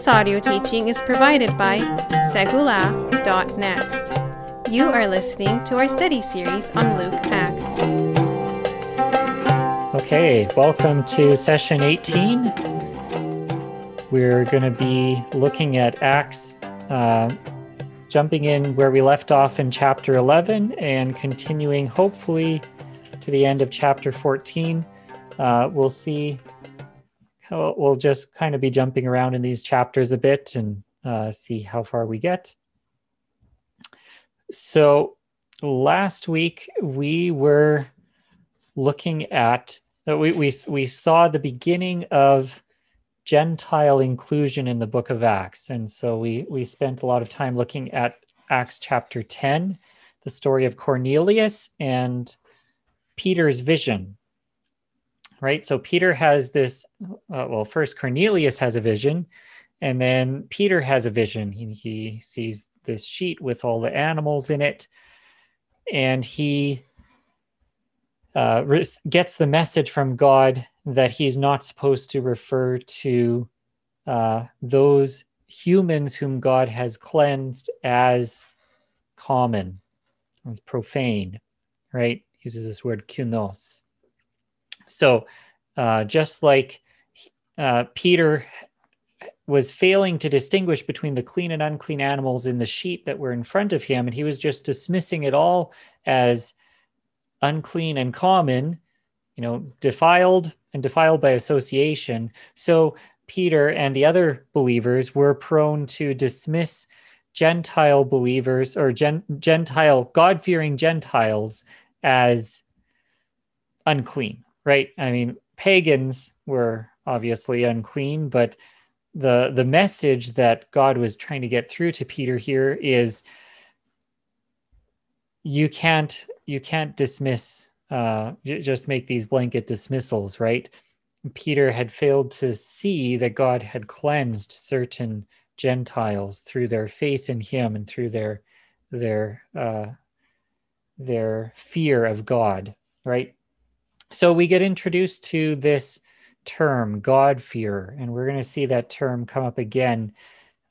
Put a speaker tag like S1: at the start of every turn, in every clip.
S1: This audio teaching is provided by Segullah.net. You are listening to our study series on Luke Acts.
S2: Okay, welcome to session 18. We're going to be looking at Acts, uh, jumping in where we left off in chapter 11 and continuing hopefully to the end of chapter 14. Uh, we'll see we'll just kind of be jumping around in these chapters a bit and uh, see how far we get. So last week we were looking at uh, we we we saw the beginning of Gentile inclusion in the book of Acts, and so we we spent a lot of time looking at Acts chapter ten, the story of Cornelius and Peter's vision right? So Peter has this, uh, well, first Cornelius has a vision, and then Peter has a vision. He, he sees this sheet with all the animals in it, and he uh, gets the message from God that he's not supposed to refer to uh, those humans whom God has cleansed as common, as profane, right? He uses this word koinos. So, uh, just like uh, Peter was failing to distinguish between the clean and unclean animals in the sheep that were in front of him, and he was just dismissing it all as unclean and common, you know, defiled and defiled by association. So, Peter and the other believers were prone to dismiss Gentile believers or gen- Gentile, God fearing Gentiles as unclean right? I mean, pagans were obviously unclean, but the the message that God was trying to get through to Peter here is you can't you can't dismiss uh, just make these blanket dismissals, right? Peter had failed to see that God had cleansed certain Gentiles through their faith in Him and through their their uh, their fear of God, right? So we get introduced to this term, God fear, and we're going to see that term come up again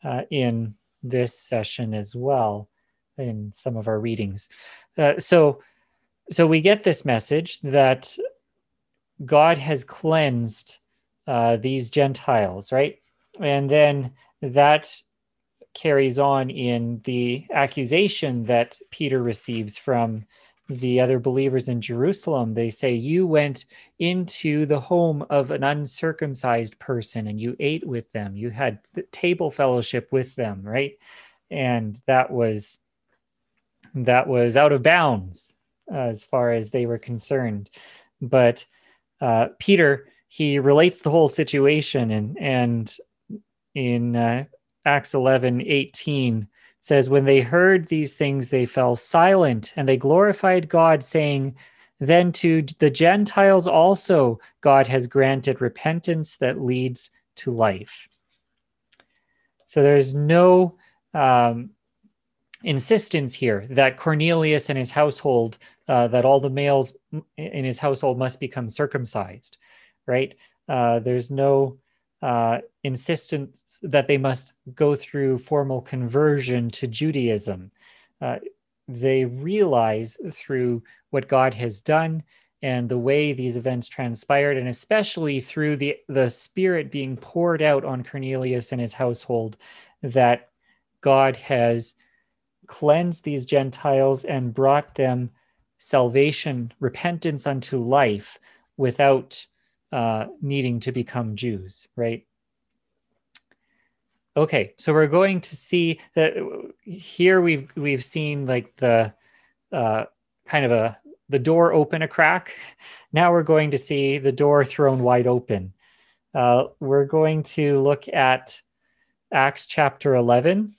S2: uh, in this session as well in some of our readings. Uh, so, so we get this message that God has cleansed uh, these Gentiles, right? And then that carries on in the accusation that Peter receives from the other believers in Jerusalem, they say, You went into the home of an uncircumcised person and you ate with them. You had table fellowship with them, right? And that was that was out of bounds uh, as far as they were concerned. But uh, Peter, he relates the whole situation and and in uh, Acts 11, 18, says, When they heard these things, they fell silent and they glorified God, saying, Then to the Gentiles also God has granted repentance that leads to life. So there's no um, insistence here that Cornelius and his household, uh, that all the males in his household must become circumcised, right? Uh, there's no uh, insistence that they must go through formal conversion to Judaism. Uh, they realize through what God has done and the way these events transpired, and especially through the, the Spirit being poured out on Cornelius and his household, that God has cleansed these Gentiles and brought them salvation, repentance unto life without uh, needing to become Jews, right? Okay, so we're going to see that here we've we've seen like the uh, kind of a the door open a crack. Now we're going to see the door thrown wide open. Uh, we're going to look at Acts chapter 11,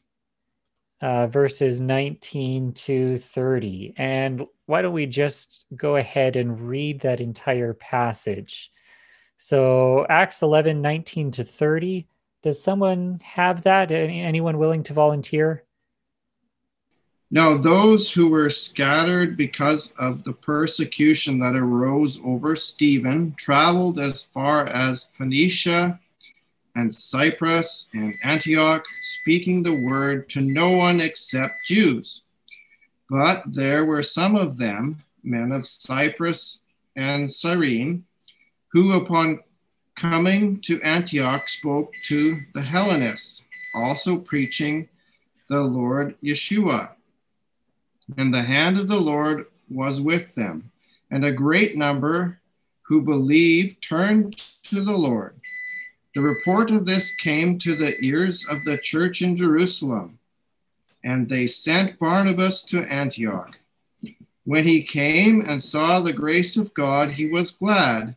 S2: uh, verses 19 to 30. And why don't we just go ahead and read that entire passage? So Acts 11, 19 to 30. Does someone have that? Anyone willing to volunteer?
S3: Now, those who were scattered because of the persecution that arose over Stephen traveled as far as Phoenicia and Cyprus and Antioch, speaking the word to no one except Jews. But there were some of them, men of Cyprus and Cyrene, who upon coming to Antioch spoke to the Hellenists, also preaching the Lord Yeshua. And the hand of the Lord was with them, and a great number who believed turned to the Lord. The report of this came to the ears of the church in Jerusalem, and they sent Barnabas to Antioch. When he came and saw the grace of God, he was glad,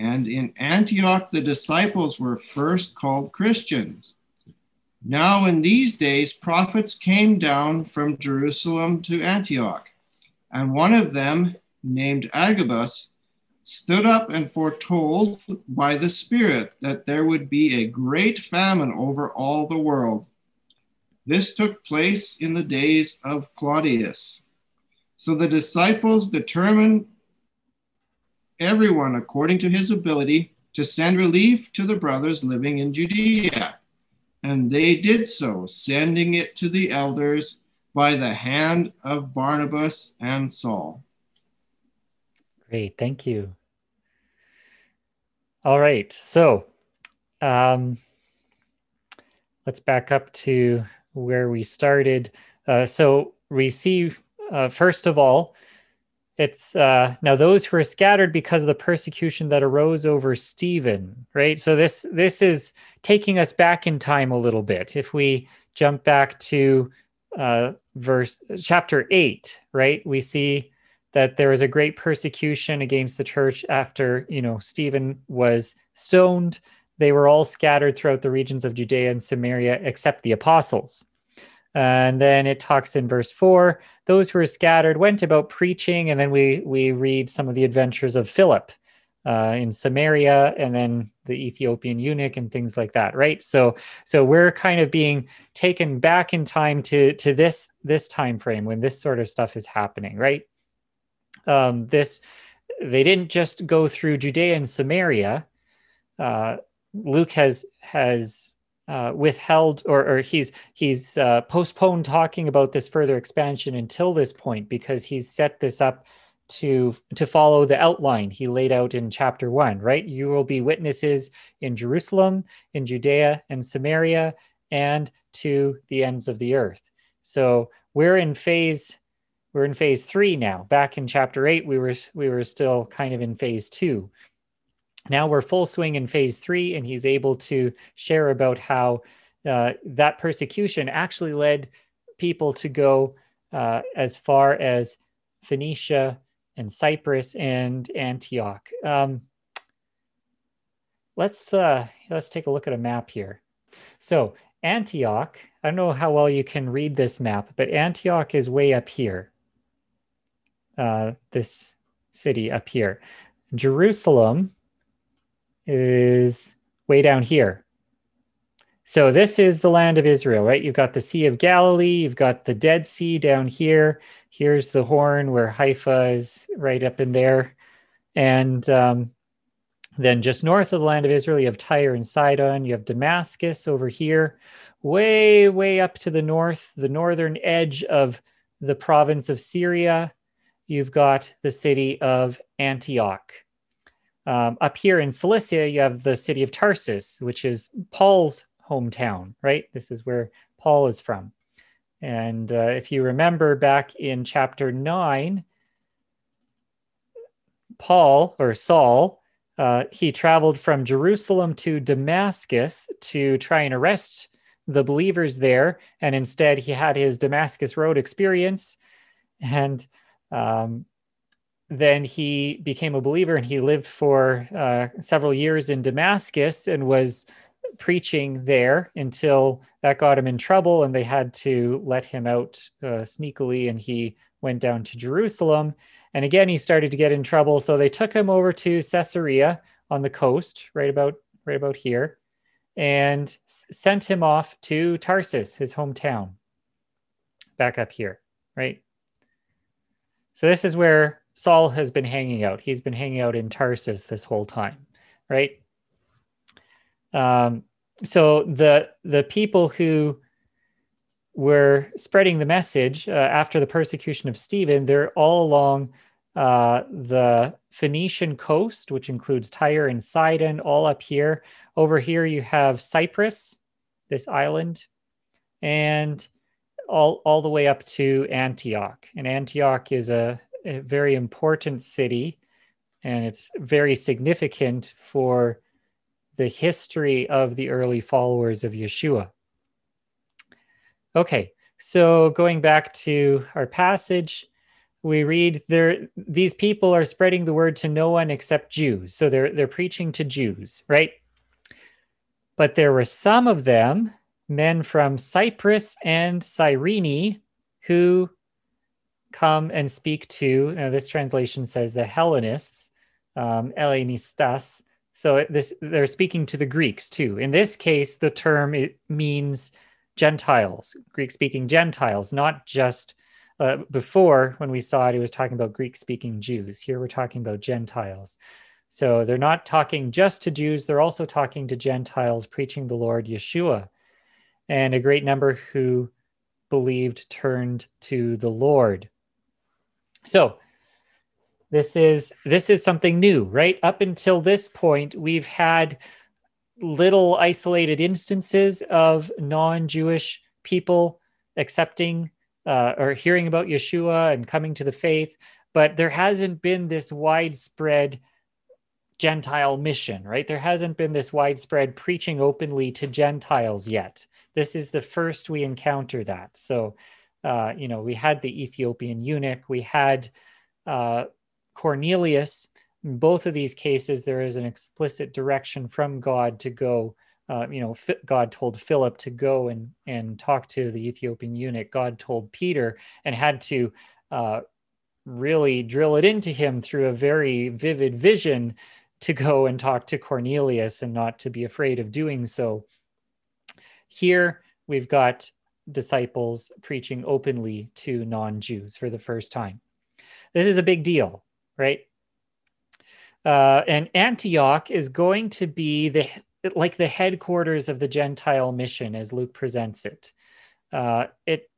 S3: And in Antioch the disciples were first called Christians. Now, in these days, prophets came down from Jerusalem to Antioch, and one of them, named Agabus, stood up and foretold by the Spirit that there would be a great famine over all the world. This took place in the days of Claudius. So the disciples determined everyone according to his ability to send relief to the brothers living in Judea. And they did so, sending it to the elders by the hand of Barnabas and Saul.
S2: Great, thank you. All right. So um, let's back up to where we started. Uh, so we see, uh, first of all, it's uh, now those who are scattered because of the persecution that arose over Stephen, right? So this this is taking us back in time a little bit. If we jump back to uh, verse chapter eight, right, we see that there was a great persecution against the church after you know Stephen was stoned. They were all scattered throughout the regions of Judea and Samaria except the apostles. And then it talks in verse four: those who were scattered went about preaching, and then we we read some of the adventures of Philip uh, in Samaria, and then the Ethiopian eunuch and things like that, right? So so we're kind of being taken back in time to to this this time frame when this sort of stuff is happening, right? um, this they didn't just go through Judea and Samaria. Uh, Luke has has uh, withheld or, or he's he's uh, postponed talking about this further expansion until this point because he's set this up to to follow the outline he laid out in chapter one. Right, you will be witnesses in Jerusalem, in Judea and Samaria, and to the ends of the earth. So we're in phase we're in phase three now. Back in chapter eight, we were we were still kind of in phase two. Now we're full swing in phase three, and he's able to share about how uh, that persecution actually led people to go uh, as far as Phoenicia and Cyprus and Antioch. Um, let's uh, let's take a look at a map here. So Antioch, I don't know how well you can read this map, but Antioch is way up here uh, this city up here. Jerusalem is way down here. So this is the land of Israel, right? You've got the Sea of Galilee, you've got the Dead Sea down here. Here's the Horn where Haifa is right up in there. And um, then just north of the land of Israel, you have Tyre and Sidon. You have Damascus over here, way, way up to the north, the northern edge of the province of Syria you've got the city of Antioch. Um, up here in Cilicia, you have the city of Tarsus, which is Paul's hometown, right? This is where Paul is from. And uh, if you remember back in chapter 9, Paul or Saul, uh, he traveled from Jerusalem to Damascus to try and arrest the believers there. And instead, he had his Damascus Road experience. And um, then he became a believer and he lived for uh, several years in Damascus and was preaching there until that got him in trouble and they had to let him out uh, sneakily and he went down to Jerusalem. And again, he started to get in trouble. So they took him over to Caesarea on the coast, right about right about here, and sent him off to Tarsus, his hometown. Back up here, right? So this is where Saul has been hanging out. He's been hanging out in Tarsus this whole time, right? Um, so the the people who were spreading the message uh, after the persecution of Stephen, they're all along uh, the Phoenician coast, which includes Tyre and Sidon, all up here. Over here, you have Cyprus, this island, and all, all the way up to Antioch. And Antioch is a, a very important city, and it's very significant for the history of the early followers of Yeshua. Okay, so going back to our passage, we read there these people are spreading the word to no one except Jews. So they're they're preaching to Jews, right? But there were some of them, men from Cyprus and Cyrene, who come and speak to. Now this translation says the Hellenists, um, Hellenistas. So this they're speaking to the Greeks too. In this case, the term it means Gentiles, Greek speaking Gentiles, not just uh, before when we saw it, it was talking about Greek speaking Jews. Here we're talking about Gentiles. So they're not talking just to Jews, they're also talking to Gentiles, preaching the Lord Yeshua. And a great number who believed turned to the Lord. So this is this is something new, right? Up until this point, we've had little isolated instances of non-Jewish people accepting uh, or hearing about Yeshua and coming to the faith, but there hasn't been this widespread Gentile mission, right? There hasn't been this widespread preaching openly to Gentiles yet. This is the first we encounter that. So, uh, you know, we had the Ethiopian eunuch, we had uh, Cornelius. In both of these cases, there is an explicit direction from God to go uh, you know, God told Philip to go and and talk to the Ethiopian eunuch. God told Peter and had to uh, really drill it into him through a very vivid vision to go and talk to Cornelius and not to be afraid of doing so. Here we've got disciples preaching openly to non-Jews for the first time. This is a big deal, right? Uh, and Antioch is going to be the like the headquarters of the Gentile mission as Luke presents it. Uh, it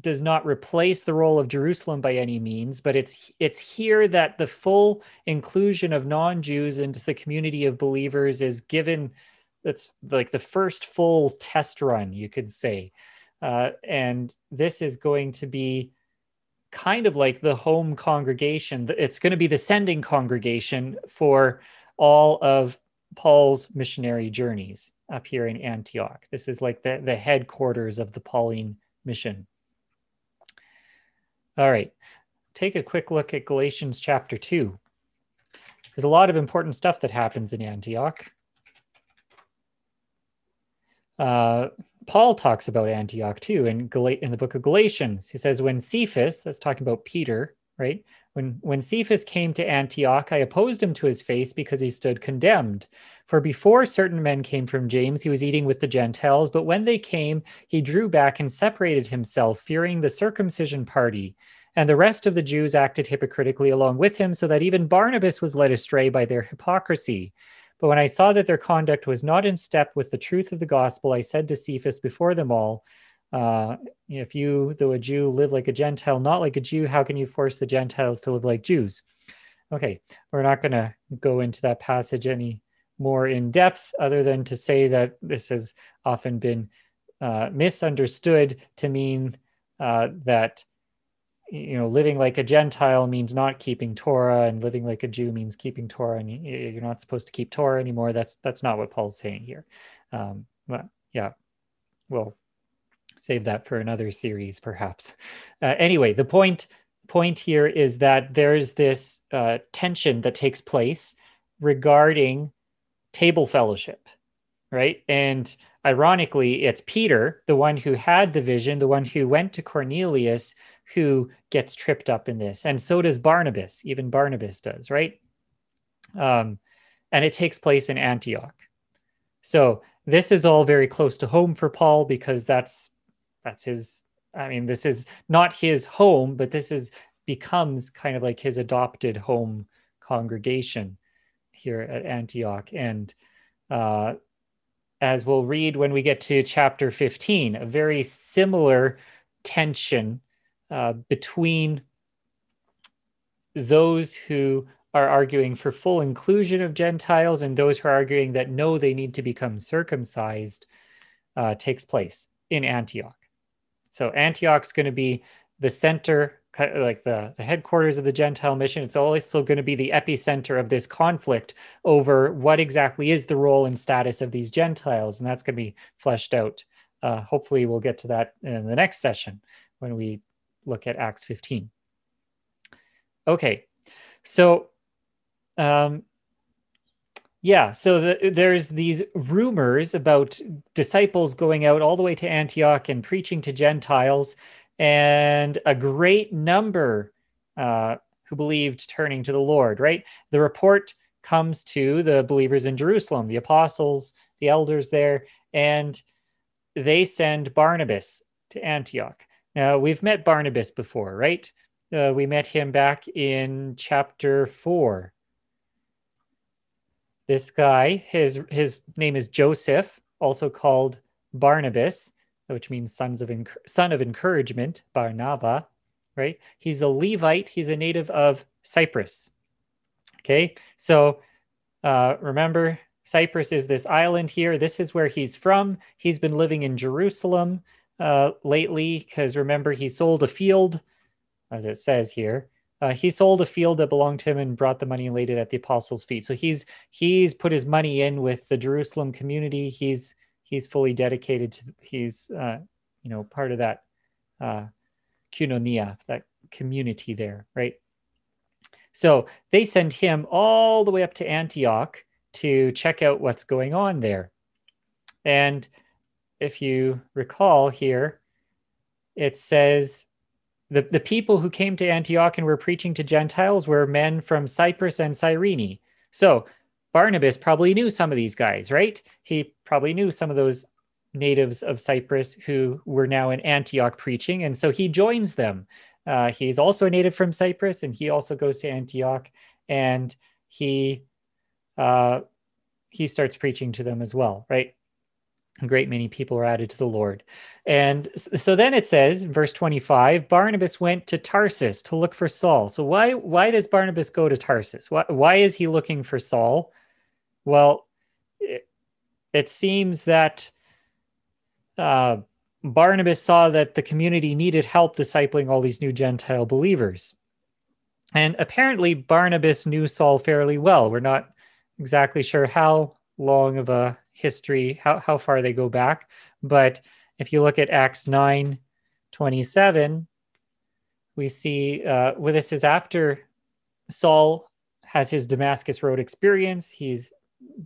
S2: does not replace the role of Jerusalem by any means, but it's it's here that the full inclusion of non-Jews into the community of believers is given. That's like the first full test run, you could say, uh, and this is going to be kind of like the home congregation. It's going to be the sending congregation for all of Paul's missionary journeys up here in Antioch. This is like the, the headquarters of the Pauline mission. All right, take a quick look at Galatians chapter 2. There's a lot of important stuff that happens in Antioch. Uh, Paul talks about Antioch too in, Gal- in the book of Galatians. He says, when Cephas, that's talking about Peter, right? When, when Cephas came to Antioch, I opposed him to his face because he stood condemned. For before certain men came from James, he was eating with the Gentiles, but when they came, he drew back and separated himself, fearing the circumcision party. And the rest of the Jews acted hypocritically along with him, so that even Barnabas was led astray by their hypocrisy. But when I saw that their conduct was not in step with the truth of the gospel, I said to Cephas before them all, uh, if you, though a Jew, live like a Gentile, not like a Jew, how can you force the Gentiles to live like Jews? Okay, we're not going to go into that passage any more in depth, other than to say that this has often been uh, misunderstood to mean uh, that you know living like a Gentile means not keeping Torah, and living like a Jew means keeping Torah, and you're not supposed to keep Torah anymore. That's that's not what Paul's saying here. Um, but yeah, we'll save that for another series perhaps uh, anyway the point point here is that there's this uh, tension that takes place regarding table fellowship right? And ironically, it's Peter, the one who had the vision, the one who went to Cornelius, who gets tripped up in this. And so does Barnabas, even Barnabas does, right? Um, and it takes place in Antioch. So this is all very close to home for Paul because that's that's his I mean this is not his home but this is becomes kind of like his adopted home congregation here at Antioch and uh, as we'll read when we get to chapter 15 a very similar tension uh, between those who are arguing for full inclusion of Gentiles and those who are arguing that no, they need to become circumcised uh, takes place in Antioch. So Antioch's going to be the center, like the, the headquarters of the Gentile mission. It's also going to be the epicenter of this conflict over what exactly is the role and status of these Gentiles. And that's going to be fleshed out. Uh, hopefully, we'll get to that in the next session when we look at Acts 15. Okay, so um, yeah, so the, there's these rumors about disciples going out all the way to Antioch and preaching to Gentiles, and a great number uh, who believed turning to the Lord, right? The report comes to the believers in Jerusalem, the apostles, the elders there, and they send Barnabas to Antioch. Now, we've met Barnabas before, right? Uh, we met him back in chapter four this guy, his his name is Joseph, also called Barnabas, which means sons of son of encouragement, Barnava, right? He's a Levite. He's a native of Cyprus. Okay, so uh, remember, Cyprus is this island here. This is where he's from. He's been living in Jerusalem uh, lately because remember, he sold a field, as it says here, uh, he sold a field that belonged to him and brought the money and laid it at the apostles' feet. So he's he's put his money in with the Jerusalem community. He's he's fully dedicated to. He's uh, you know part of that uh, koinonia, that community there, right? So they send him all the way up to Antioch to check out what's going on there. And if you recall here, it says the, the people who came to Antioch and were preaching to Gentiles were men from Cyprus and Cyrene. So Barnabas probably knew some of these guys, right? He probably knew some of those natives of Cyprus who were now in Antioch preaching. And so he joins them. Uh, he's also a native from Cyprus and he also goes to Antioch and he uh, he starts preaching to them as well, right? A great many people were added to the Lord. And so then it says, verse 25, Barnabas went to Tarsus to look for Saul. So why why does Barnabas go to Tarsus? Why, why is he looking for Saul? Well, it, it seems that uh, Barnabas saw that the community needed help discipling all these new Gentile believers. And apparently, Barnabas knew Saul fairly well. We're not exactly sure how long of a history, how, how far they go back. But if you look at Acts 9 27, we see uh, well, this is after Saul has his Damascus Road experience. He's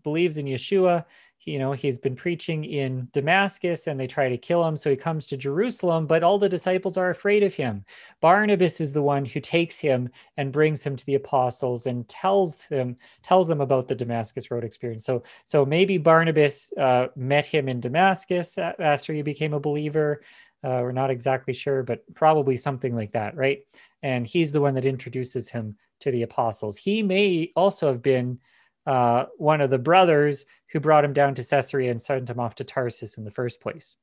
S2: believes in Yeshua you know he's been preaching in damascus and they try to kill him. So he comes to jerusalem but all the disciples are afraid of him. Barnabas is the one who takes him and brings him to the apostles and tells them tells them about the damascus road experience. So so maybe barnabas uh, met him in damascus after he became a believer. Uh, we're not exactly sure but probably something like that right? And he's the one that introduces him to the apostles. He may also have been uh, one of the brothers who brought him down to Caesarea and sent him off to Tarsus in the first place.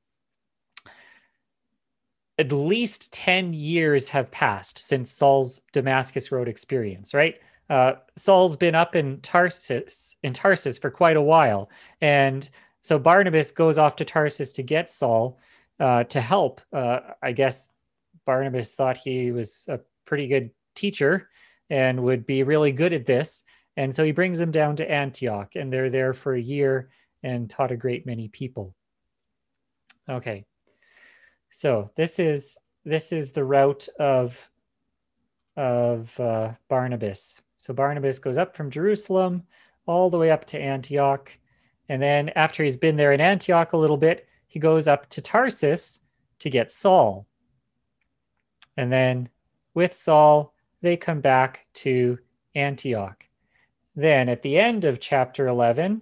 S2: At least 10 years have passed since Saul's Damascus Road experience, right? Uh, Saul's been up in Tarsus in Tarsus for quite a while, and so Barnabas goes off to Tarsus to get Saul uh, to help. Uh, I guess Barnabas thought he was a pretty good teacher and would be really good at this, and so he brings them down to Antioch, and they're there for a year and taught a great many people. Okay. So this is this is the route of of uh, Barnabas. So Barnabas goes up from Jerusalem all the way up to Antioch, And then after he's been there in Antioch a little bit, he goes up to Tarsus to get Saul. And then with Saul, they come back to Antioch. Then at the end of chapter 11,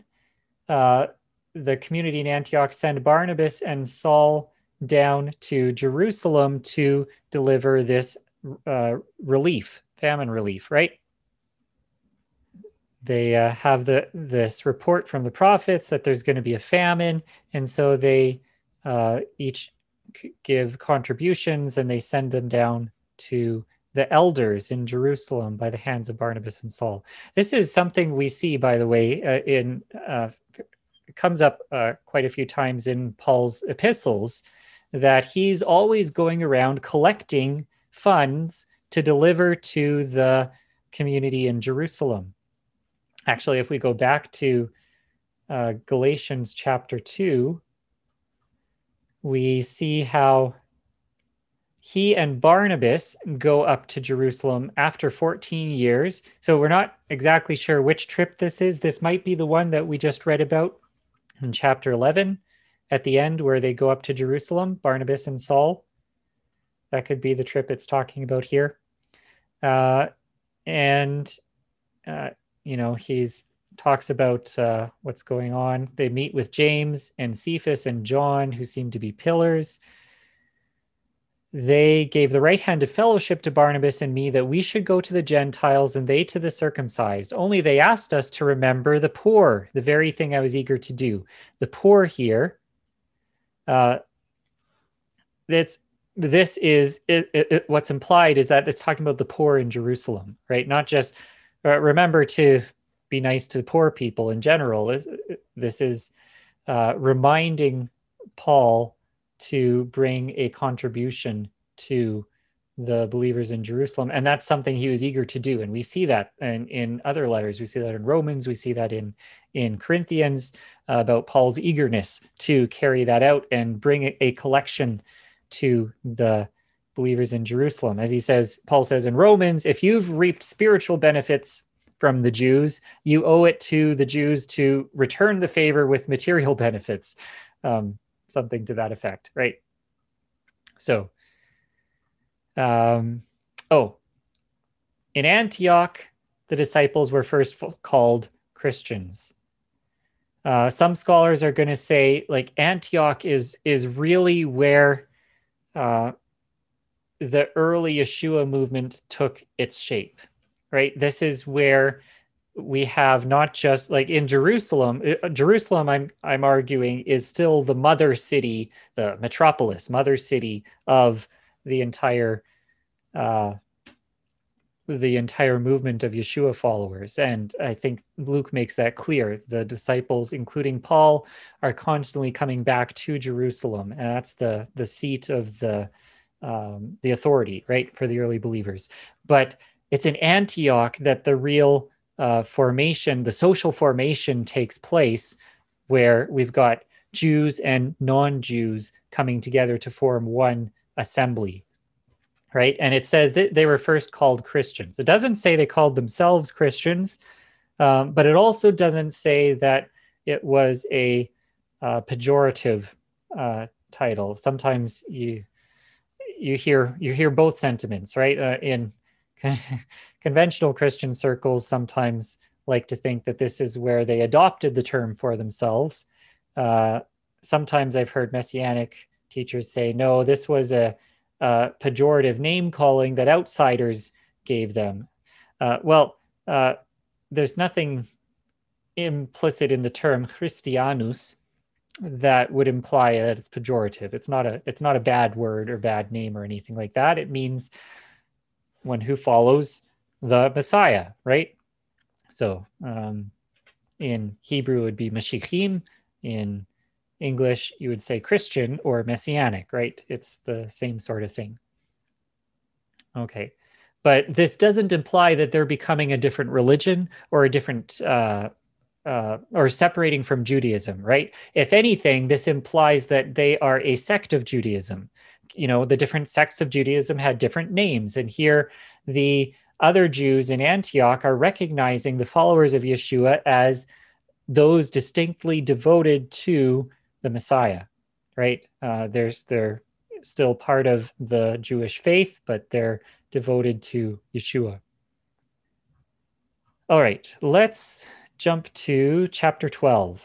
S2: uh, the community in Antioch send Barnabas and Saul down to Jerusalem to deliver this uh, relief, famine relief, right? They uh, have the this report from the prophets that there's going to be a famine, and so they uh, each give contributions and they send them down to the elders in Jerusalem by the hands of Barnabas and Saul. This is something we see, by the way, uh, in uh, comes up uh, quite a few times in Paul's epistles that he's always going around collecting funds to deliver to the community in Jerusalem. Actually, if we go back to uh, Galatians chapter 2, we see how he and Barnabas go up to Jerusalem after 14 years. So we're not exactly sure which trip this is. This might be the one that we just read about in chapter 11 at the end where they go up to Jerusalem, Barnabas and Saul. That could be the trip it's talking about here. Uh, and, uh, you know, he's talks about uh, what's going on. They meet with James and Cephas and John, who seem to be pillars. They gave the right hand of fellowship to Barnabas and me that we should go to the Gentiles and they to the circumcised. Only they asked us to remember the poor, the very thing I was eager to do. The poor here, uh, it's this is it, it, it, what's implied is that it's talking about the poor in Jerusalem, right? Not just uh, remember to be nice to poor people in general. This is uh, reminding Paul to bring a contribution to the believers in Jerusalem. And that's something he was eager to do. And we see that in, in other letters. We see that in Romans. We see that in, in Corinthians uh, about Paul's eagerness to carry that out and bring a, collection to the believers in Jerusalem. As he says, Paul says in Romans, if you've reaped spiritual benefits from the Jews, you owe it to the Jews to return the favor with material benefits, um, something to that effect, right? So, um, oh, in Antioch, the disciples were first called Christians. Uh, some scholars are going to say like Antioch is is really where uh, the early Yeshua movement took its shape right? This is where we have not just like in Jerusalem. Uh, Jerusalem, I'm I'm arguing, is still the mother city, the metropolis, mother city of the entire uh, the entire movement of Yeshua followers. And I think Luke makes that clear. The disciples, including Paul, are constantly coming back to Jerusalem, and that's the the seat of the um, the authority, right, for the early believers. But it's in Antioch that the real uh, formation, the social formation takes place, where we've got Jews and non Jews coming together to form one assembly. Right. And it says that they were first called Christians. It doesn't say they called themselves Christians, um, but it also doesn't say that it was a uh, pejorative uh, title. Sometimes you you hear you hear both sentiments, right? Uh, in conventional Christian circles sometimes like to think that this is where they adopted the term for themselves. Uh, sometimes I've heard messianic teachers say, no, this was a, a pejorative name calling that outsiders gave them. Uh, well, uh, there's nothing implicit in the term Christianus that would imply that it's pejorative. It's not a it's not a bad word or bad name or anything like that. It means one who follows the Messiah, right? So um, in Hebrew, it would be Mashiachim. In English, you would say Christian or Messianic, right? It's the same sort of thing. Okay. But this doesn't imply that they're becoming a different religion or a different, uh, uh, or separating from Judaism, right? If anything, this implies that they are a sect of Judaism you know the different sects of judaism had different names and here the other jews in antioch are recognizing the followers of yeshua as those distinctly devoted to the Messiah, right? Uh, there's they're still part of the Jewish faith, but they're devoted to Yeshua. All right, let's jump to chapter 12.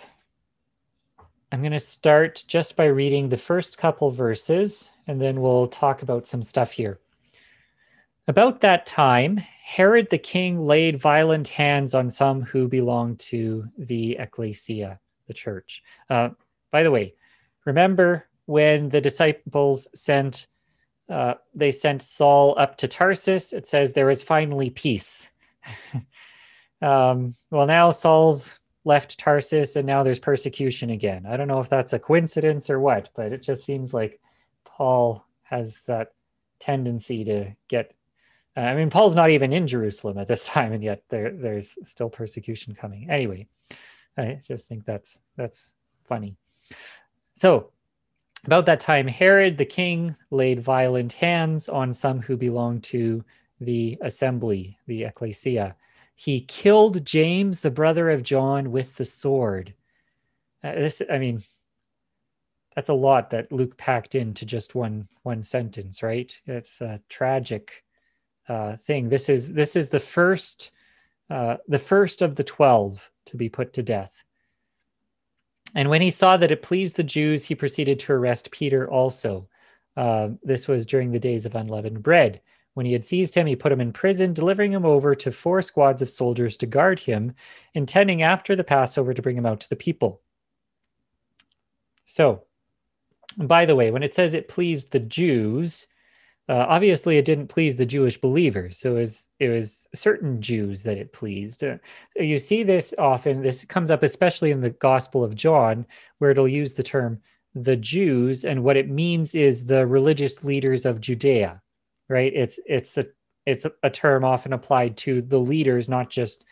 S2: I'm going to start just by reading the first couple verses, and then we'll talk about some stuff here. About that time, Herod the king laid violent hands on some who belonged to the ecclesia, the church. Uh, by the way, remember when the disciples sent uh, they sent Saul up to Tarsus, it says there was finally peace. um, well, now Saul's left Tarsus and now there's persecution again. I don't know if that's a coincidence or what, but it just seems like Paul has that tendency to get. Uh, I mean, Paul's not even in Jerusalem at this time, and yet there there's still persecution coming. Anyway, I just think that's that's funny. So, about that time, Herod the king laid violent hands on some who belonged to the assembly, the ecclesia. He killed James, the brother of John, with the sword. Uh, this, I mean, that's a lot that Luke packed into just one one sentence, right? It's a tragic uh, thing. This is this is the first uh, the first of the twelve to be put to death. And when he saw that it pleased the Jews, he proceeded to arrest Peter also. Uh, this was during the days of unleavened bread. When he had seized him, he put him in prison, delivering him over to four squads of soldiers to guard him, intending after the Passover to bring him out to the people. So, by the way, when it says it pleased the Jews, uh, obviously, it didn't please the Jewish believers. So it was, it was certain Jews that it pleased. Uh, you see this often. This comes up especially in the Gospel of John, where it'll use the term the Jews, and what it means is the religious leaders of Judea. Right? It's it's a it's a, a term often applied to the leaders, not just.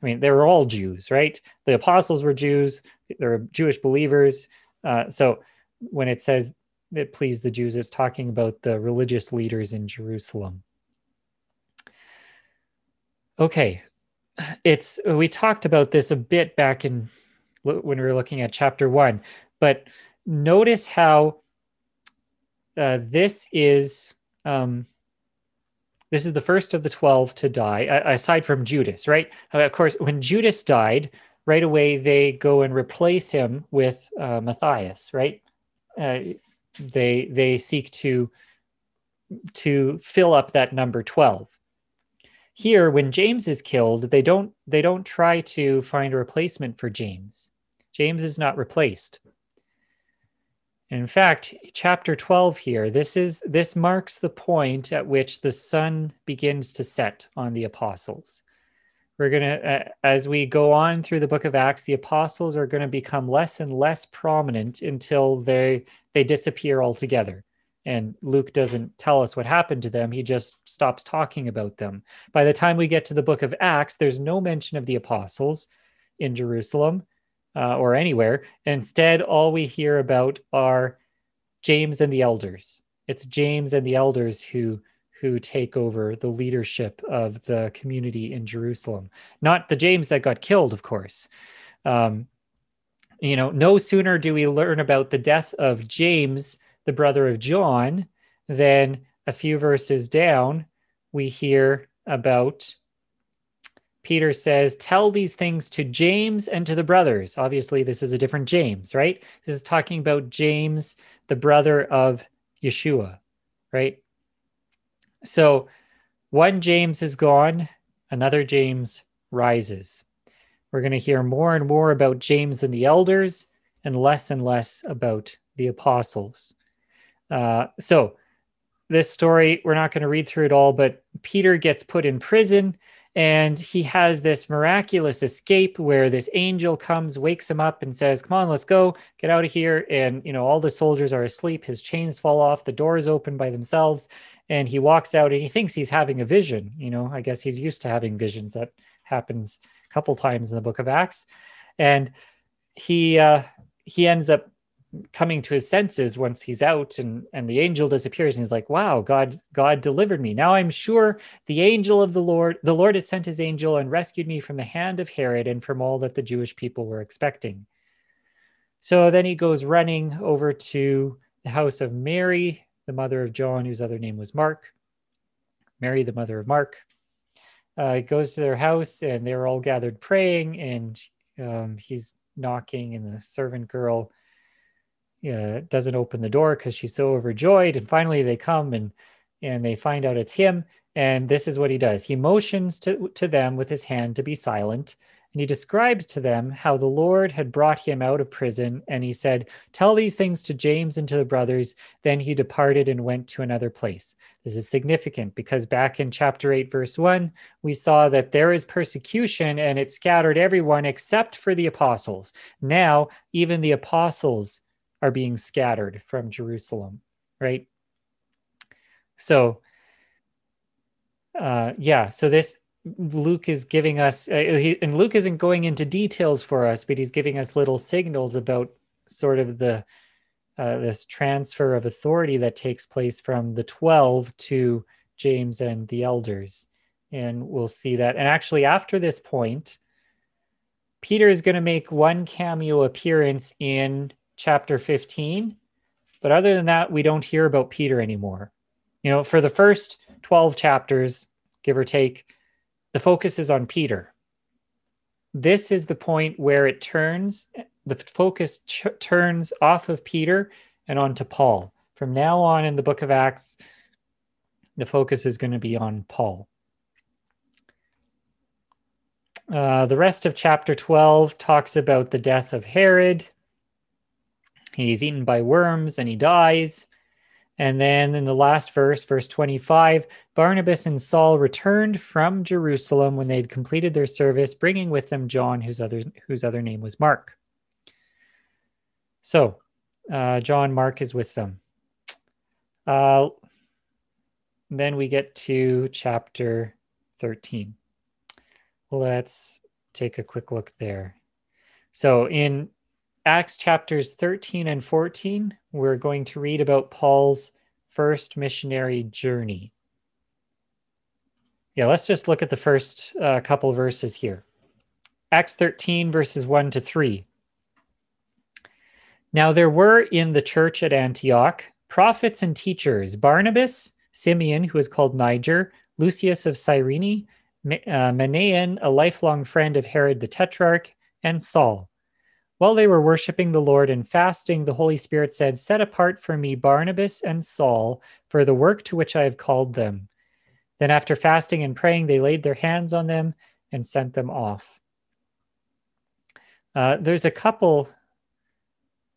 S2: I mean, they were all Jews, right? The apostles were Jews. They were Jewish believers. Uh, so when it says it pleased the Jews. It's talking about the religious leaders in Jerusalem. Okay, it's we talked about this a bit back in when we were looking at chapter one, but notice how uh, this is um, this is the first of the 12 to die aside from judas right uh, of course when judas died right away they go and replace him with uh, matthias right uh, they they seek to to fill up that number 12 here when james is killed they don't they don't try to find a replacement for james. James is not replaced. In fact chapter 12 here this is this marks the point at which the sun begins to set on the apostles we're going to uh, as we go on through the book of acts the apostles are going to become less and less prominent until they they disappear altogether. And Luke doesn't tell us what happened to them. He just stops talking about them. By the time we get to the book of Acts, there's no mention of the apostles in Jerusalem uh, or anywhere. Instead, all we hear about are James and the elders. It's James and the elders who who take over the leadership of the community in Jerusalem. Not the James that got killed, of course. Um, you know, no sooner do we learn about the death of James, the brother of John, than a few verses down, we hear about Peter says, Tell these things to James and to the brothers. Obviously, this is a different James, right? This is talking about James, the brother of Yeshua, right? So one James is gone, another James rises. We're going to hear more and more about James and the elders and less and less about the apostles. Uh, so, this story, we're not going to read through it all, but Peter gets put in prison and he has this miraculous escape where this angel comes, wakes him up, and says, Come on, let's go, get out of here. And, you know, all the soldiers are asleep. His chains fall off, the doors open by themselves. And he walks out and he thinks he's having a vision. You know, I guess he's used to having visions. That happens a couple times in the book of Acts, and he uh, he ends up coming to his senses once he's out and and the angel disappears and he's like wow god god delivered me now i'm sure the angel of the lord the lord has sent his angel and rescued me from the hand of herod and from all that the jewish people were expecting so then he goes running over to the house of mary the mother of john whose other name was mark mary the mother of mark uh, goes to their house and they're all gathered praying and um, he's knocking and the servant girl uh, doesn't open the door because she's so overjoyed. And finally, they come and and they find out it's him. And this is what he does: he motions to to them with his hand to be silent, and he describes to them how the Lord had brought him out of prison. And he said, "Tell these things to James and to the brothers." Then he departed and went to another place. This is significant because back in chapter eight, verse one, we saw that there is persecution and it scattered everyone except for the apostles. Now, even the apostles are being scattered from Jerusalem, right? So, uh, yeah, so this Luke is giving us, uh, he, and Luke isn't going into details for us, but he's giving us little signals about sort of the uh, this transfer of authority that takes place from the 12 to James and the elders. And we'll see that. And actually, after this point, Peter is going to make one cameo appearance in chapter 15. But other than that, we don't hear about Peter anymore. You know, for the first 12 chapters, give or take, the focus is on Peter. This is the point where it turns, the focus ch- turns off of Peter and onto Paul. From now on in the book of Acts, the focus is going to be on Paul. Uh, the rest of chapter 12 talks about the death of Herod, He's eaten by worms and he dies. And then in the last verse, verse 25, Barnabas and Saul returned from Jerusalem when they had completed their service, bringing with them John, whose other, whose other name was Mark. So, uh, John Mark is with them. Uh, then we get to chapter 13. Let's take a quick look there. So, in Acts chapters 13 and 14, we're going to read about Paul's first missionary journey. Yeah, let's just look at the first uh, couple verses here. Acts 13, verses 1 to 3. Now there were in the church at Antioch prophets and teachers Barnabas, Simeon, who is called Niger, Lucius of Cyrene, uh, Manaen, a lifelong friend of Herod the Tetrarch, and Saul. While they were worshiping the Lord and fasting, the Holy Spirit said, Set apart for me Barnabas and Saul for the work to which I have called them. Then, after fasting and praying, they laid their hands on them and sent them off. Uh, there's a couple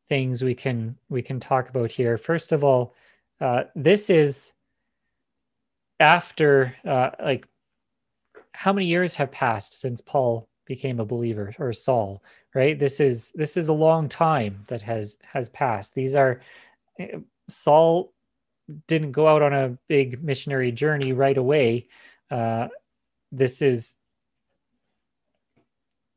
S2: things we can we can talk about here. First of all, uh, this is after uh, like how many years have passed since Paul became a believer or Saul? Right? This is this is a long time that has has passed. These are eh, saul didn't go out on a big missionary journey right away. Uh, this is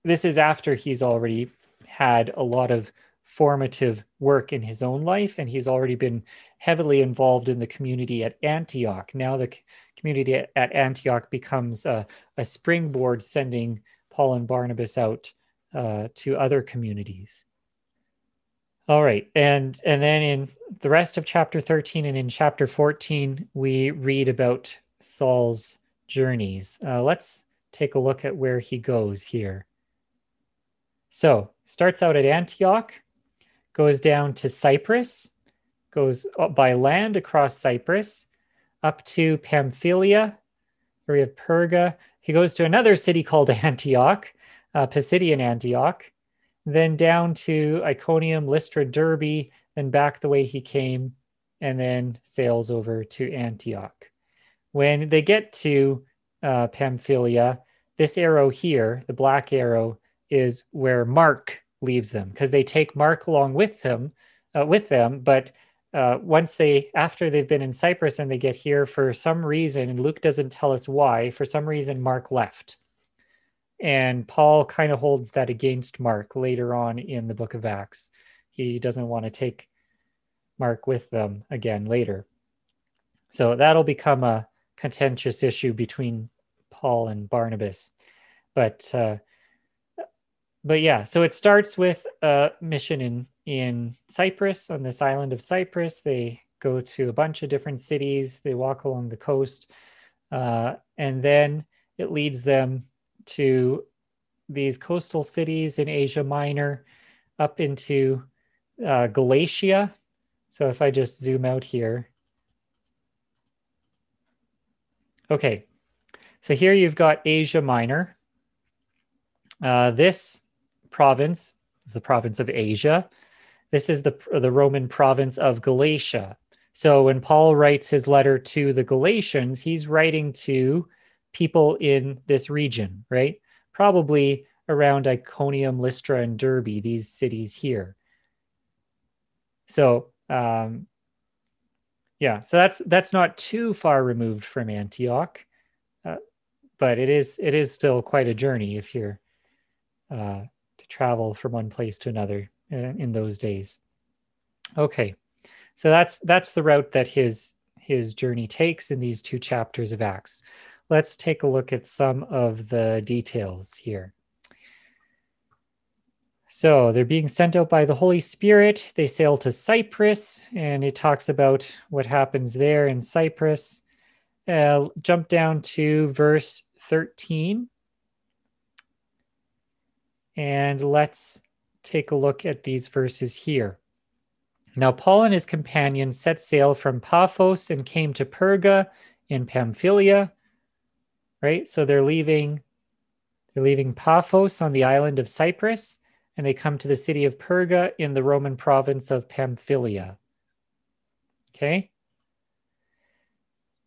S2: this is after he's already had a lot of formative work in his own life and he's already been heavily involved in the community at antioch. Now the community at antioch becomes a, a springboard sending paul and barnabas out uh, to other communities. All right, and and then in the rest of chapter 13 and in chapter 14, we read about Saul's journeys. Uh, let's take a look at where he goes here. So starts out at Antioch, goes down to Cyprus, goes by land across Cyprus, up to Pamphylia, area of Perga. He goes to another city called Antioch, uh, Pisidian Antioch, then down to Iconium, Lystra, Derbe, then back the way he came, and then sails over to Antioch. When they get to uh, Pamphylia, this arrow here, the black arrow, is where Mark leaves them because they take Mark along with them, uh, with them. But uh, once they, after they've been in Cyprus and they get here for some reason, and Luke doesn't tell us why, for some reason Mark left. And Paul kind of holds that against Mark later on in the book of Acts. he doesn't want to take Mark with them again later. So that'll become a contentious issue between Paul and Barnabas. But uh, but yeah, so it starts with a mission in in Cyprus on this island of Cyprus. They go to a bunch of different cities. They walk along the coast, uh, and then it leads them to these coastal cities in Asia Minor, up into uh, Galatia. So if I just zoom out here, okay. So here you've got Asia Minor. Uh, this province is the province of Asia. This is the, the Roman province of Galatia. So when Paul writes his letter to the Galatians, he's writing to people in this region, right? Probably around Iconium, Lystra, and Derbe, these cities here. So, um, yeah, so that's that's not too far removed from Antioch, uh, but it is it is still quite a journey if you're uh, to travel from one place to another uh, in those days. Okay, so that's that's the route that his his journey takes in these two chapters of Acts. Let's take a look at some of the details here. So they're being sent out by the Holy Spirit. They sail to Cyprus, and it talks about what happens there in Cyprus. Uh, jump down to verse 13. And let's take a look at these verses here. Now, Paul and his companions set sail from Paphos and came to Perga in Pamphylia. Right? So they're leaving they're leaving Paphos on the island of Cyprus and they come to the city of Perga in the Roman province of Pamphylia. Okay?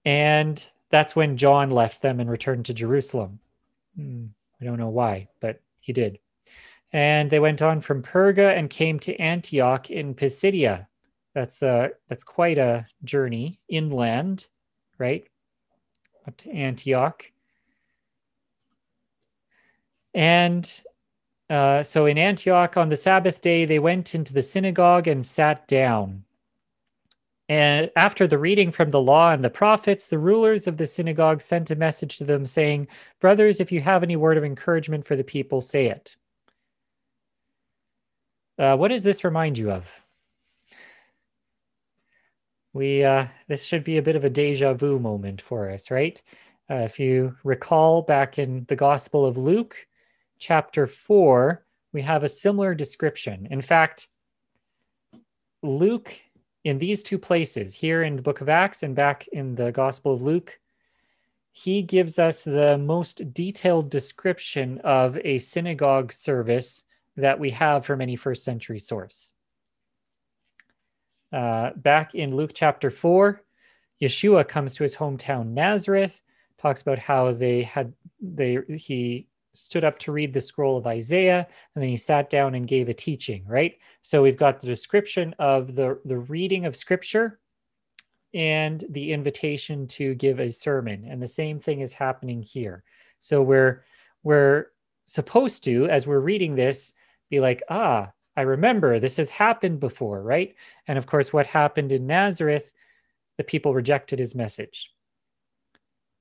S2: And that's when John left them and returned to Jerusalem. Hmm, I don't know why, but he did. And they went on from Perga and came to Antioch in Pisidia. That's a that's quite a journey inland, right? Up to Antioch. And uh, so in Antioch on the Sabbath day, they went into the synagogue and sat down. And after the reading from the law and the prophets, the rulers of the synagogue sent a message to them saying, Brothers, if you have any word of encouragement for the people, say it. Uh, what does this remind you of? We uh, this should be a bit of a deja vu moment for us, right? Uh, if you recall back in the Gospel of Luke, chapter four, we have a similar description. In fact, Luke in these two places, here in the book of Acts and back in the Gospel of Luke, he gives us the most detailed description of a synagogue service that we have from any first century source. Uh, back in Luke chapter 4, Yeshua comes to his hometown Nazareth, talks about how they had they he stood up to read the scroll of Isaiah, and then he sat down and gave a teaching, right? So we've got the description of the, the reading of scripture and the invitation to give a sermon. And the same thing is happening here. So we're we're supposed to, as we're reading this, be like, ah, I remember this has happened before, right? And of course, what happened in Nazareth, the people rejected his message.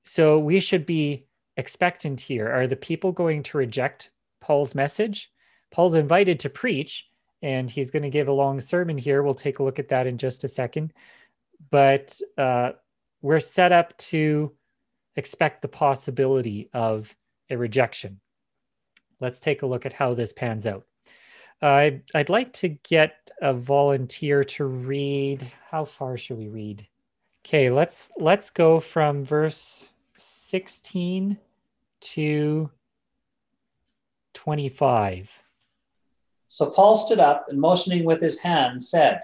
S2: So we should be expectant here. Are the people going to reject Paul's message? Paul's invited to preach, and he's going to give a long sermon here. We'll take a look at that in just a second. But uh, we're set up to expect the possibility of a rejection. Let's take a look at how this pans out. I'd, I'd like to get a volunteer to read. How far should we read? Okay, let's let's go from verse 16 to 25.
S4: So Paul stood up and motioning with his hand said,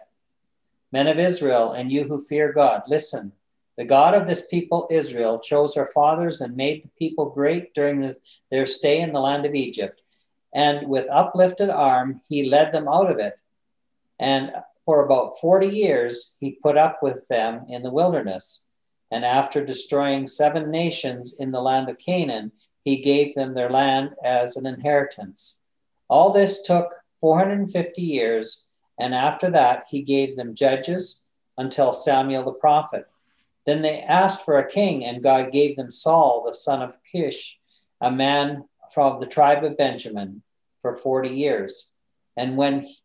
S4: Men of Israel, and you who fear God, listen. The God of this people, Israel, chose our fathers and made the people great during the, their stay in the land of Egypt and with uplifted arm, he led them out of it. And for about 40 years, he put up with them in the wilderness. And after destroying seven nations in the land of Canaan, he gave them their land as an inheritance. All this took 450 years, And after that, he gave them judges until Samuel the prophet. Then they asked for a king, and God gave them Saul, the son of Kish, a man from the tribe of Benjamin, for 40 years. And when he,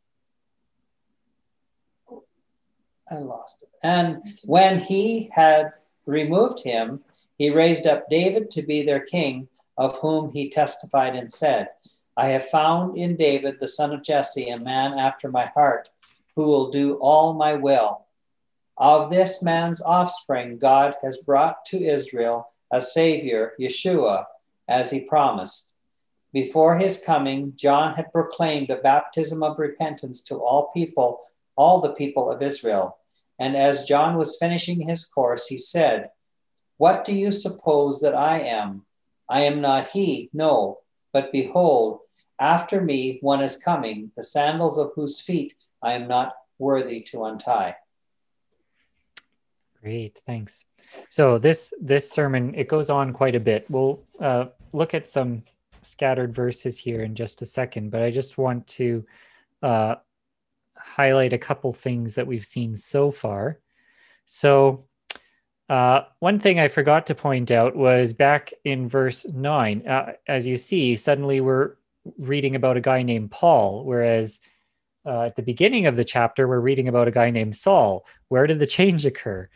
S4: I lost it. And when he had removed him, he raised up David to be their king, of whom he testified and said, I have found in David, the son of Jesse, a man after my heart, who will do all my will. Of this man's offspring, God has brought to Israel a Savior, Yeshua, as he promised. Before his coming, John had proclaimed a baptism of repentance to all people, all the people of Israel. And as John was finishing his course, he said, What do you suppose that I am? I am not he, no, but behold, after me one is coming, the sandals of whose feet I am not worthy to untie.
S2: Great, thanks. So this this sermon it goes on quite a bit. We'll uh, look at some scattered verses here in just a second, but I just want to uh, highlight a couple things that we've seen so far. So uh, one thing I forgot to point out was back in verse nine. Uh, as you see, suddenly we're reading about a guy named Paul, whereas uh, at the beginning of the chapter, we're reading about a guy named Saul. Where did the change occur?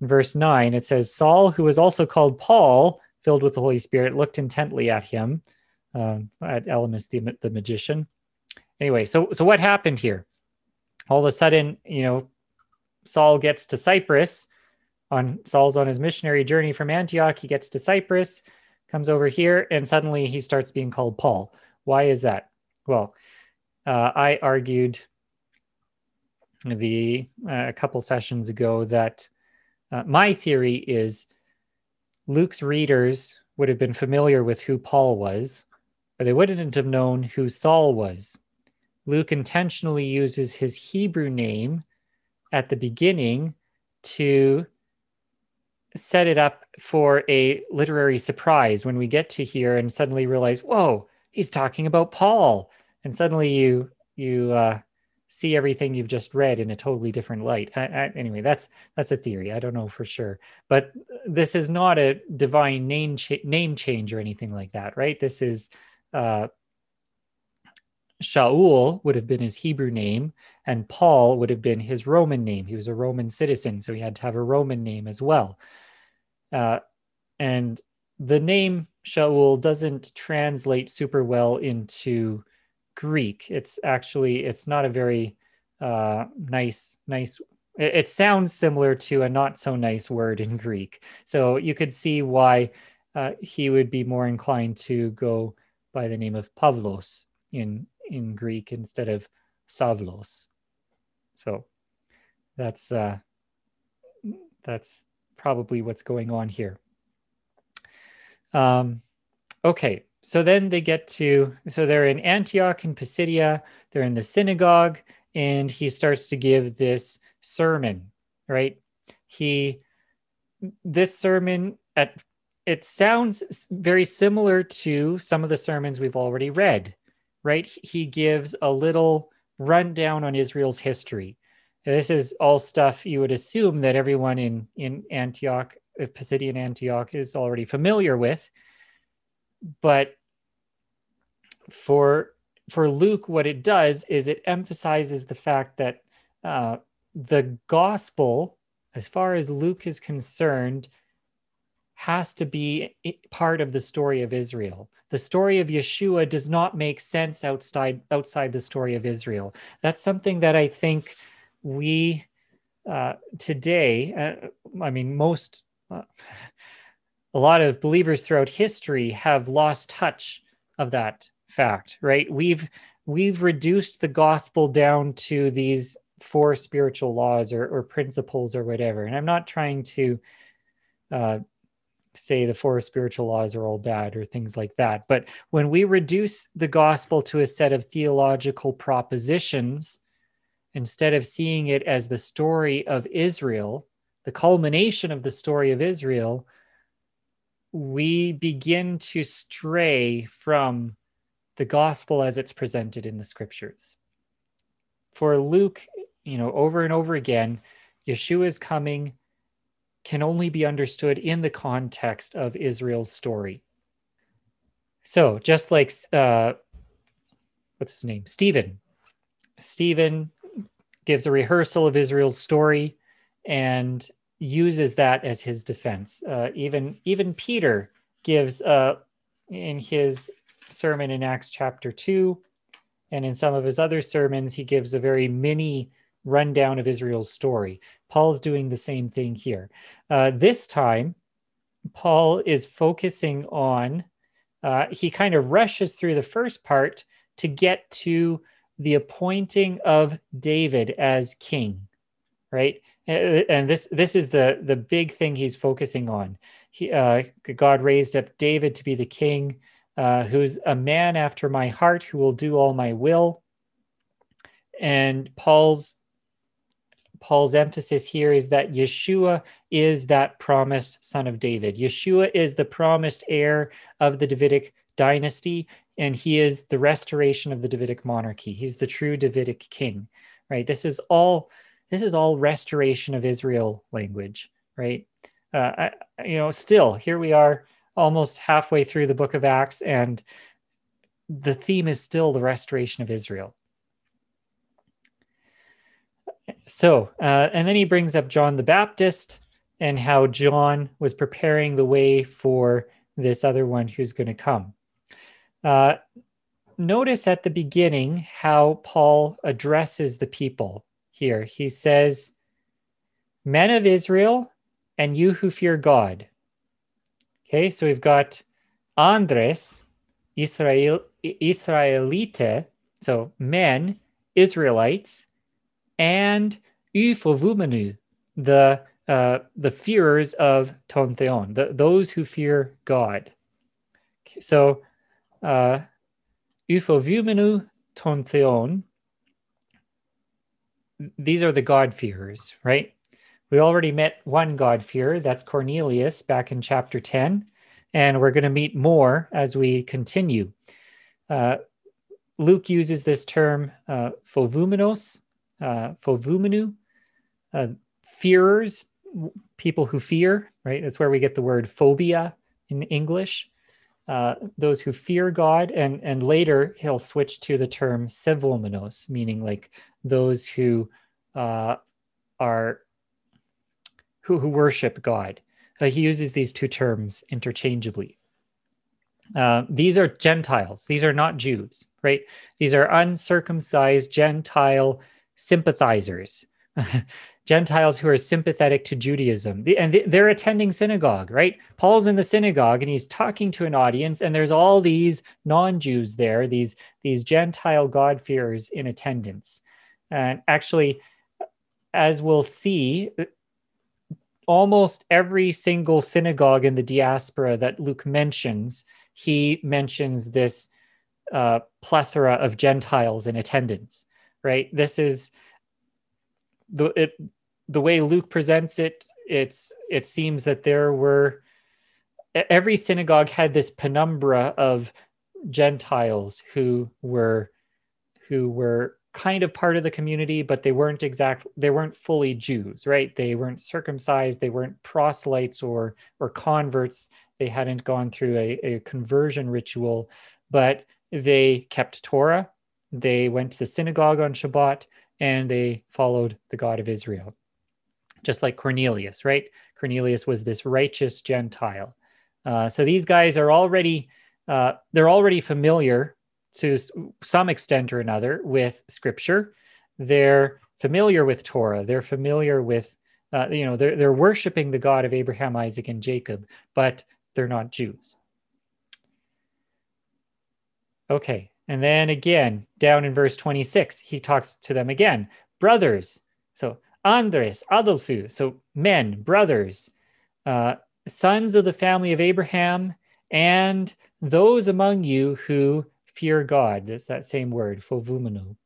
S2: In verse 9, it says, Saul, who was also called Paul, filled with the Holy Spirit, looked intently at him, um, at Elymas the, the magician. Anyway, so, so what happened here? All of a sudden, you know, Saul gets to Cyprus. On Saul's on his missionary journey from Antioch. He gets to Cyprus, comes over here, and suddenly he starts being called Paul. Why is that? Well, uh, I argued the uh, a couple sessions ago that uh, my theory is Luke's readers would have been familiar with who Paul was, but they wouldn't have known who Saul was. Luke intentionally uses his Hebrew name at the beginning to set it up for a literary surprise when we get to here and suddenly realize, whoa, he's talking about Paul, and suddenly you you uh, see everything you've just read in a totally different light. I, I, anyway, that's that's a theory. I don't know for sure, but this is not a divine name cha- name change or anything like that, right? This is uh, Shaul would have been his Hebrew name, and Paul would have been his Roman name. He was a Roman citizen, so he had to have a Roman name as well. Uh, and the name Shaul doesn't translate super well into Greek. It's actually it's not a very uh, nice nice. It, it, sounds similar to a not so nice word in Greek. So you could see why uh, he would be more inclined to go by the name of Pavlos in in Greek instead of Savlos. So that's uh, that's probably what's going on here. Um, okay, so then they get to, so they're in Antioch in Pisidia, they're in the synagogue, and he starts to give this sermon, right? He, this sermon at it sounds very similar to some of the sermons we've already read, right? He gives a little rundown on Israel's history. This is all stuff you would assume that everyone in in Antioch, Pisidian Antioch, is already familiar with but for for Luke, what it does is it emphasizes the fact that uh, the gospel, as far as Luke is concerned, has to be part of the story of Israel. The story of Yeshua does not make sense outside outside the story of Israel. That's something that I think we uh, today, uh, I mean, most uh, a lot of believers throughout history have lost touch of that fact right we've we've reduced the gospel down to these four spiritual laws or, or principles or whatever and i'm not trying to uh, say the four spiritual laws are all bad or things like that but when we reduce the gospel to a set of theological propositions instead of seeing it as the story of israel the culmination of the story of israel we begin to stray from the gospel as it's presented in the scriptures. for Luke, you know, over and over again, Yeshua's coming can only be understood in the context of Israel's story. So, just like uh, what's his name, Stephen. Stephen gives a rehearsal of Israel's story and uses that as his defense. Uh, even even Peter gives uh, in his sermon in Acts chapter two, and in some of his other sermons, he gives a very mini rundown of Israel's story. Paul's doing the same thing here. Uh, this time, Paul is focusing on. Uh, he kind of rushes through the first part to get to the appointing of David as king, right? And this this is the the big thing he's focusing on. He, uh, God raised up David to be the king, uh, who's a man after my heart, who will do all my will. And Paul's Paul's emphasis here is that Yeshua is that promised son of David. Yeshua is the promised heir of the Davidic dynasty, and he is the restoration of the Davidic monarchy. He's the true Davidic king, right? This is all this is all restoration of Israel language, right? Uh, I, you know, still here we are, almost halfway through the book of Acts, and the theme is still the restoration of Israel. So, uh, and then he brings up John the Baptist and how John was preparing the way for this other one who's going to come. Uh, notice at the beginning how Paul addresses the people here. He says, Men of Israel, and you who fear God. Okay, so we've got Andres, Israel, Israelite, so men, Israelites, and Ufovumanu, the uh, the fearers of Tontheon, the, those who fear God. So uh, Ufovumenu Tontheon, these are the God-fearers, right? We already met one God-fearer, that's Cornelius, back in chapter 10, and we're going to meet more as we continue. Uh, Luke uses this term uh, fovumenos, uh, fovumenu, uh, fearers, people who fear, right? That's where we get the word phobia in English. Uh, those who fear God, and and later he'll switch to the term sevomenos, meaning like those who uh, are who who worship God. Uh, he uses these two terms interchangeably. Uh, these are Gentiles. These are not Jews, right? These are uncircumcised Gentile sympathizers. Gentiles who are sympathetic to Judaism. And they're attending synagogue, right? Paul's in the synagogue and he's talking to an audience, and there's all these non-Jews there, these, these Gentile God-fearers in attendance. And actually, as we'll see, almost every single synagogue in the diaspora that Luke mentions, he mentions this uh, plethora of Gentiles in attendance, right? This is the it the way Luke presents it, it's it seems that there were every synagogue had this penumbra of Gentiles who were who were kind of part of the community, but they weren't exact they weren't fully Jews, right? They weren't circumcised, they weren't proselytes or or converts. They hadn't gone through a, a conversion ritual, but they kept Torah. They went to the synagogue on Shabbat and they followed the God of Israel. Just like Cornelius, right? Cornelius was this righteous Gentile. Uh, so these guys are already uh, they're already familiar to some extent or another with Scripture. They're familiar with Torah. They're familiar with uh, you know they're they're worshiping the God of Abraham, Isaac, and Jacob, but they're not Jews. Okay, and then again, down in verse 26, he talks to them again. Brothers. So Andres, Adolfu. So men, brothers, uh, sons of the family of Abraham, and those among you who fear God. That's that same word, fovumenu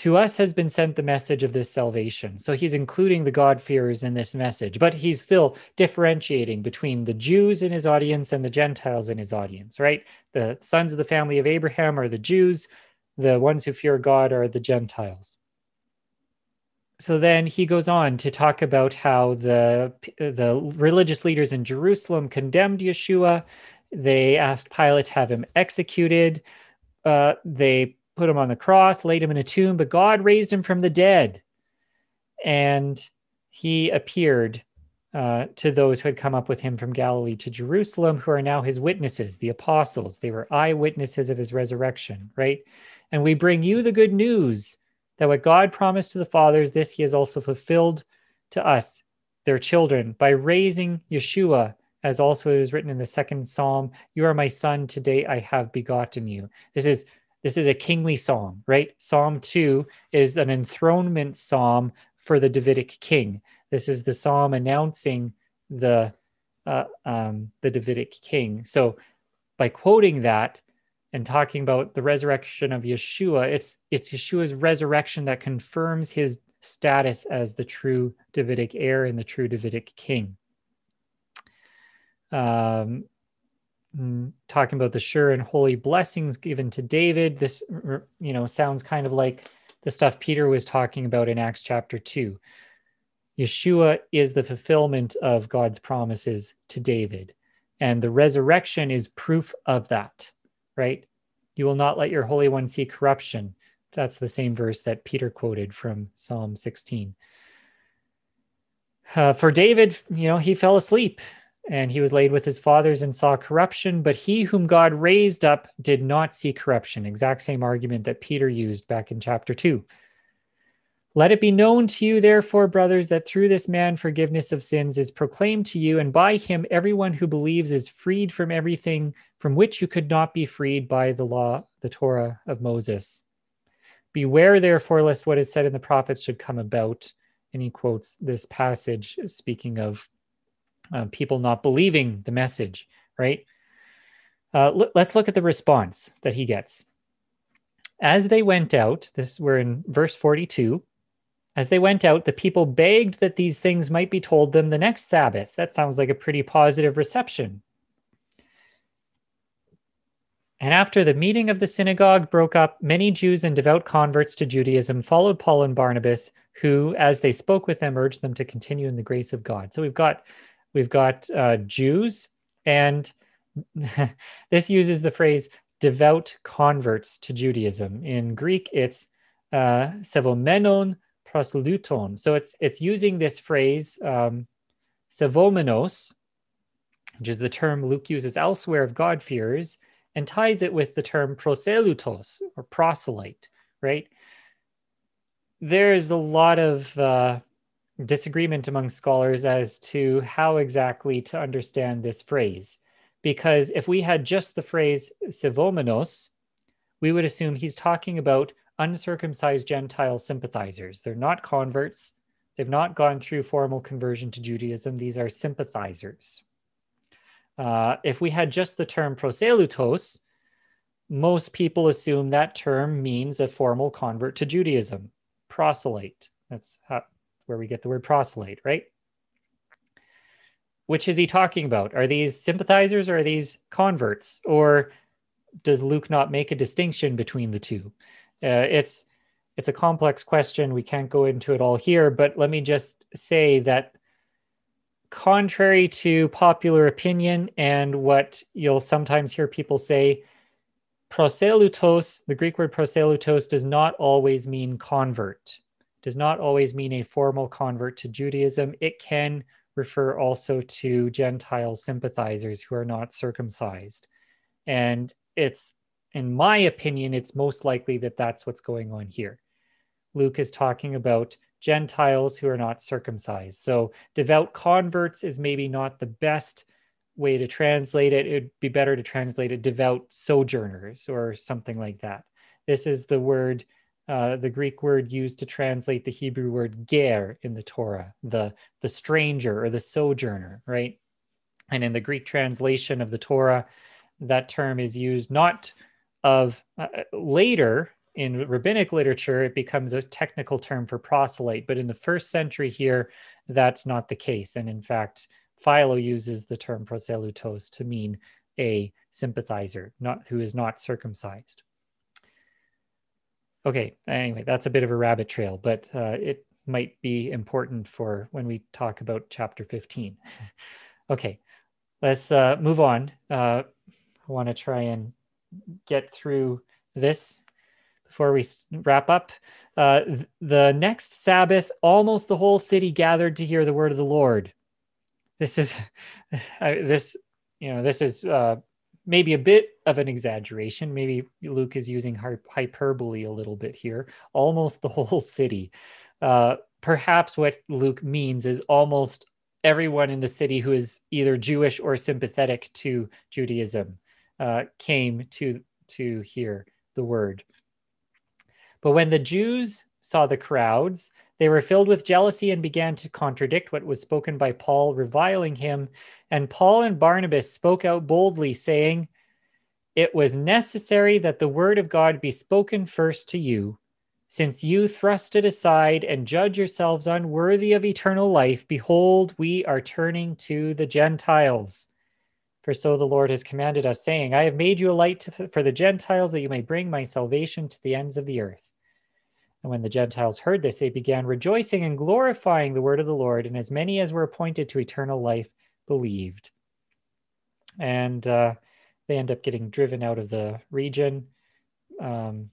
S2: to us has been sent the message of this salvation. So he's including the God-fearers in this message, but he's still differentiating between the Jews in his audience and the Gentiles in his audience, right? The sons of the family of Abraham are the Jews, the ones who fear God are the Gentiles. So then he goes on to talk about how the the religious leaders in Jerusalem condemned Yeshua. They asked Pilate to have him executed. Uh, they put him on the cross, laid him in a tomb, but God raised him from the dead. And he appeared uh, to those who had come up with him from Galilee to Jerusalem, who are now his witnesses, the apostles. They were eyewitnesses of his resurrection, right? And we bring you the good news that what God promised to the fathers, this he has also fulfilled to us, their children, by raising Yeshua, as also it is written in the second psalm, You are my son, today I have begotten you. This is this is a kingly psalm, right? Psalm 2 is an enthronement psalm for the Davidic king. This is the psalm announcing the uh, um, the Davidic king. So by quoting that and talking about the resurrection of Yeshua, it's it's Yeshua's resurrection that confirms his status as the true Davidic heir and the true Davidic king. Um, talking about the sure and holy blessings given to David, this you know sounds kind of like the stuff Peter was talking about in Acts chapter two. Yeshua is the fulfillment of God's promises to David. And the resurrection is proof of that, right? You will not let your Holy One see corruption. That's the same verse that Peter quoted from Psalm 16. Uh, for David, you know, he fell asleep and he was laid with his fathers and saw corruption, but he whom God raised up did not see corruption. Exact same argument that Peter used back in chapter 2. Let it be known to you, therefore, brothers, that through this man forgiveness of sins is proclaimed to you, and by him everyone who believes is freed from everything from which you could not be freed by the law, the Torah of Moses. Beware, therefore, lest what is said in the prophets should come about. And he quotes this passage speaking of uh, people not believing the message, right? Uh, l- let's look at the response that he gets. As they went out, this we're in verse 42 as they went out, the people begged that these things might be told them the next Sabbath. That sounds like a pretty positive reception. And after the meeting of the synagogue broke up, many Jews and devout converts to Judaism followed Paul and Barnabas, who, as they spoke with them, urged them to continue in the grace of God. So we've got we've got uh, Jews, and this uses the phrase devout converts to Judaism. In Greek, it's uh, sevomenon proselyton. So it's it's using this phrase um, sevomenos, which is the term Luke uses elsewhere of God-fearers, and ties it with the term proselytos or proselyte, right? There is a lot of uh, disagreement among scholars as to how exactly to understand this phrase. Because if we had just the phrase sevomenos, we would assume he's talking about uncircumcised Gentile sympathizers. They're not converts. They've not gone through formal conversion to Judaism. These are sympathizers. Uh, if we had just the term proselytos, most people assume that term means a formal convert to Judaism, proselyte. That's how, where we get the word proselyte, right? Which is he talking about? Are these sympathizers or are these converts? Or does Luke not make a distinction between the two? Uh, it's it's a complex question. We can't go into it all here, but let me just say that contrary to popular opinion and what you'll sometimes hear people say, proselutos, the Greek word proselutos, does not always mean convert, does not always mean a formal convert to Judaism. It can refer also to Gentile sympathizers who are not circumcised. And it's in my opinion, it's most likely that that's what's going on here. Luke is talking about Gentiles who are not circumcised. So, devout converts is maybe not the best way to translate it. It'd be better to translate it devout sojourners or something like that. This is the word, uh, the Greek word used to translate the Hebrew word ger in the Torah, the, the stranger or the sojourner, right? And in the Greek translation of the Torah, that term is used not of uh, later in rabbinic literature, it becomes a technical term for proselyte. But in the first century here, that's not the case. And in fact, Philo uses the term proselytos to mean a sympathizer, not who is not circumcised. Okay. Anyway, that's a bit of a rabbit trail, but uh, it might be important for when we talk about chapter 15. okay, let's uh, move on. Uh, I want to try and get through this before we wrap up. Uh, the next Sabbath, almost the whole city gathered to hear the word of the Lord. This is this, you know, this is uh, maybe a bit of an exaggeration. Maybe Luke is using hyperbole a little bit here. Almost the whole city. Uh, perhaps what Luke means is almost everyone in the city who is either Jewish or sympathetic to Judaism uh, came to to hear the word. But when the Jews saw the crowds, they were filled with jealousy and began to contradict what was spoken by Paul, reviling him. And Paul and Barnabas spoke out boldly, saying, It was necessary that the word of God be spoken first to you. Since you thrust it aside and judge yourselves unworthy of eternal life, behold, we are turning to the Gentiles. For so the Lord has commanded us, saying, I have made you a light for the Gentiles, that you may bring my salvation to the ends of the earth. And when the Gentiles heard this, they began rejoicing and glorifying the word of the Lord, and as many as were appointed to eternal life believed. And uh, they end up getting driven out of the region. Um,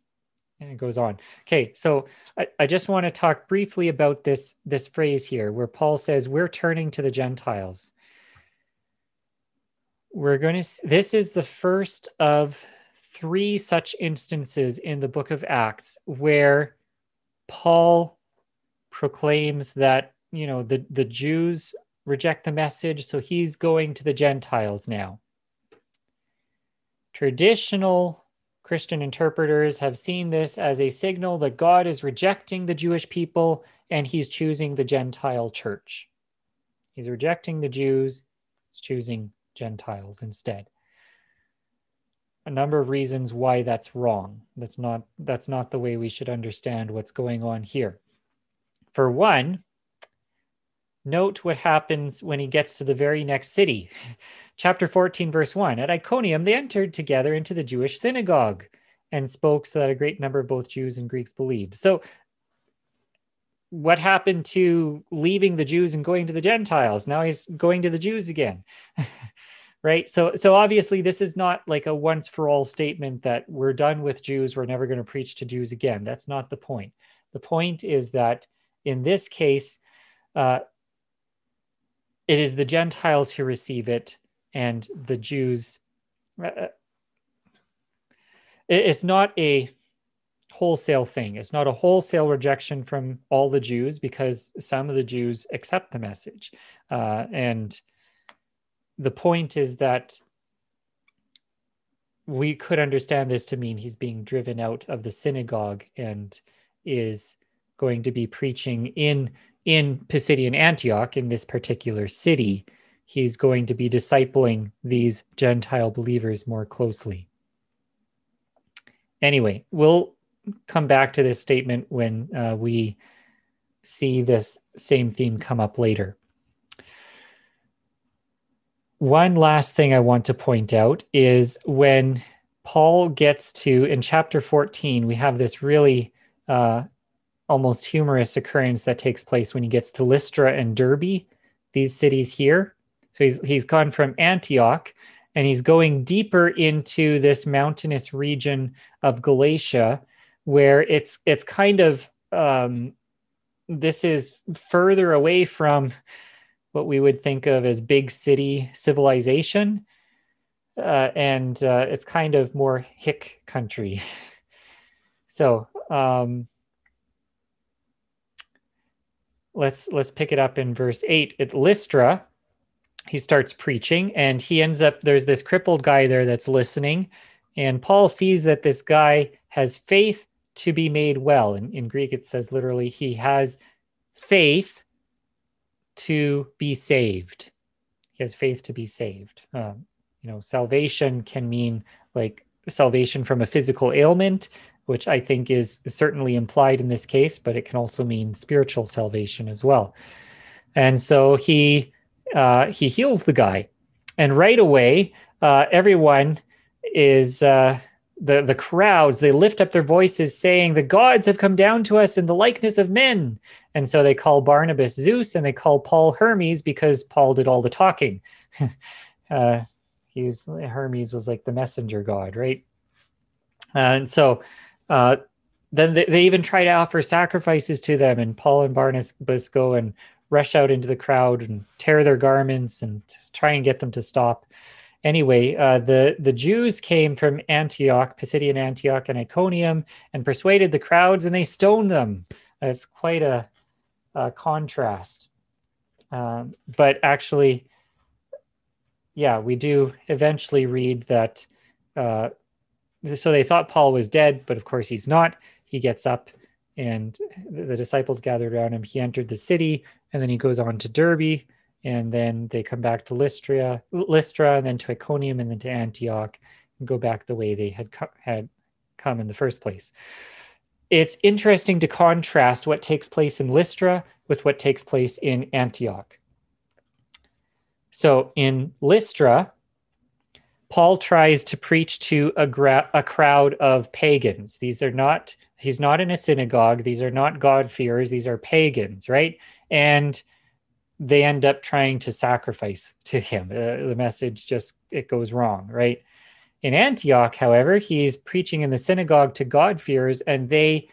S2: and it goes on. Okay, so I, I just want to talk briefly about this this phrase here, where Paul says we're turning to the Gentiles. We're going to. This is the first of three such instances in the book of Acts where Paul proclaims that you know the the Jews reject the message, so he's going to the Gentiles now. Traditional Christian interpreters have seen this as a signal that God is rejecting the Jewish people and he's choosing the Gentile church. He's rejecting the Jews, he's choosing Gentiles instead. A number of reasons why that's wrong. That's not that's not the way we should understand what's going on here. For one, note what happens when he gets to the very next city. Chapter 14, verse 1 At Iconium, they entered together into the Jewish synagogue and spoke so that a great number of both Jews and Greeks believed. So, what happened to leaving the Jews and going to the Gentiles? Now he's going to the Jews again. right? So, so obviously, this is not like a once for all statement that we're done with Jews, we're never going to preach to Jews again. That's not the point. The point is that in this case, uh, it is the Gentiles who receive it and the Jews. Uh, uh it's not a wholesale thing. It's not a wholesale rejection from all the Jews because some of the Jews accept the message. Uh, and the point is that we could understand this to mean he's being driven out of the synagogue and is going to be preaching in in Pisidian Antioch in this particular city he's going to be discipling these Gentile believers more closely. Anyway, we'll come back to this statement when uh, we see this same theme come up later. One last thing I want to point out is when Paul gets to, in chapter 14, we have this really uh, almost humorous occurrence that takes place when he gets to Lystra and Derbe, these cities here. So he's he's gone from Antioch and he's going deeper into this mountainous region of Galatia, where it's it's kind of um, this is further away from what we would think of as big city civilization, uh, and uh, it's kind of more hick country. so um, let's let's pick it up in verse eight. At Lystra, he starts preaching and he ends up there's this crippled guy there that's listening. And paul sees that this guy has faith to be made well. In, in greek it says literally he has faith to be saved. He has faith to be saved. Um, you know salvation can mean like salvation from a physical ailment which i think is certainly implied in this case but it can also mean spiritual salvation as well. And so he uh, he heals the guy, and right away, uh, everyone is uh, the the crowds they lift up their voices saying the gods have come down to us in the likeness of men. And so they call barnabas zeus and they call paul hermes because paul did all the talking. Uh, he was hermes was like the messenger god right? And so uh, then they, they even try to offer sacrifices to them and paul and barnabas go and rush out into the crowd and tear their garments and try and get them to stop anyway, uh, the the Jews came from Antioch, Pisidian Antioch, and Iconium, and persuaded the crowds, and they stoned them. It's quite a, a contrast. Um, but actually, yeah, we do eventually read that. Uh, so they thought Paul was dead, but of course he's not. He gets up, and the disciples gathered around him. He entered the city, and then he goes on to Derbe and then they come back to Lystra, Lystra, and then to Iconium, and then to Antioch, and go back the way they had co- had come in the first place. It's interesting to contrast what takes place in Lystra with what takes place in Antioch. So in Lystra, Paul tries to preach to a, gra- a crowd of pagans. These are not, he's not in a synagogue. These are not God-fearers. These are pagans, right? And they end up trying to sacrifice to him. Uh, the message just it goes wrong, right? In Antioch, however, he's preaching in the synagogue to God-fearers, and they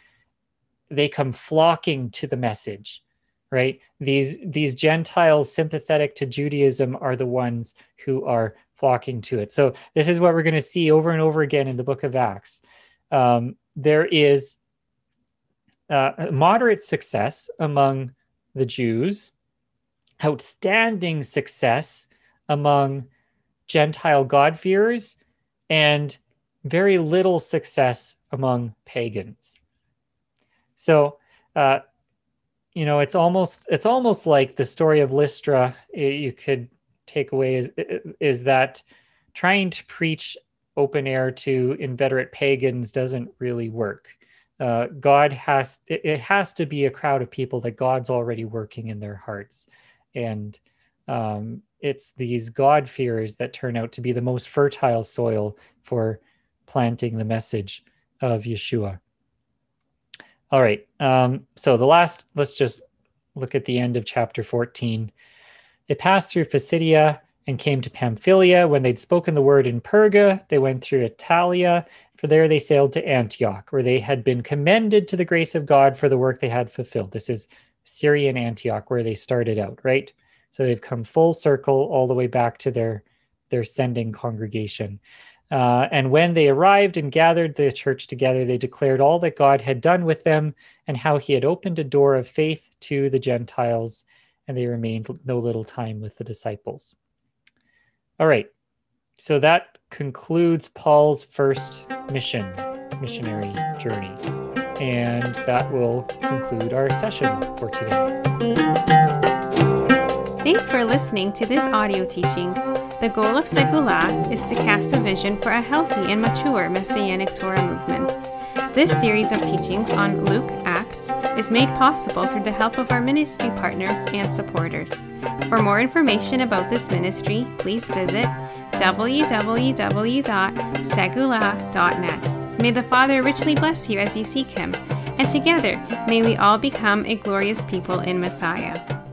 S2: they come flocking to the message, right? These these Gentiles sympathetic to Judaism are the ones who are flocking to it. So this is what we're going to see over and over again in the Book of Acts. Um, there is uh, moderate success among the Jews outstanding success among Gentile God-fearers and very little success among pagans. So, uh, you know, it's almost it's almost like the story of Lystra. You could take away is is that trying to preach open air to inveterate pagans doesn't really work. Uh, God has it, it has to be a crowd of people that God's already working in their hearts. And um, it's these god fears that turn out to be the most fertile soil for planting the message of yeshua. All right um, so the last let's just look at the end of chapter 14 they passed through pisidia and came to pamphylia. When they'd spoken the word in perga they went through Attalia for there they sailed to antioch where they had been commended to the grace of god for the work they had fulfilled this is Syrian Antioch, where they started out, right? So they've come full circle all the way back to their their sending congregation. Uh, and when they arrived and gathered the church together, they declared all that God had done with them and how he had opened a door of faith to the Gentiles, and they remained no little time with the disciples. All right, so that concludes Paul's first mission, missionary journey. And that will conclude our session for today.
S1: Thanks for listening to this audio teaching. The goal of Segullah is to cast a vision for a healthy and mature Messianic Torah movement. This series of teachings on Luke Acts is made possible through the help of our ministry partners and supporters. For more information about this ministry, please visit www.segullah.net. May the Father richly bless you as you seek Him, and together may we all become a glorious people in Messiah.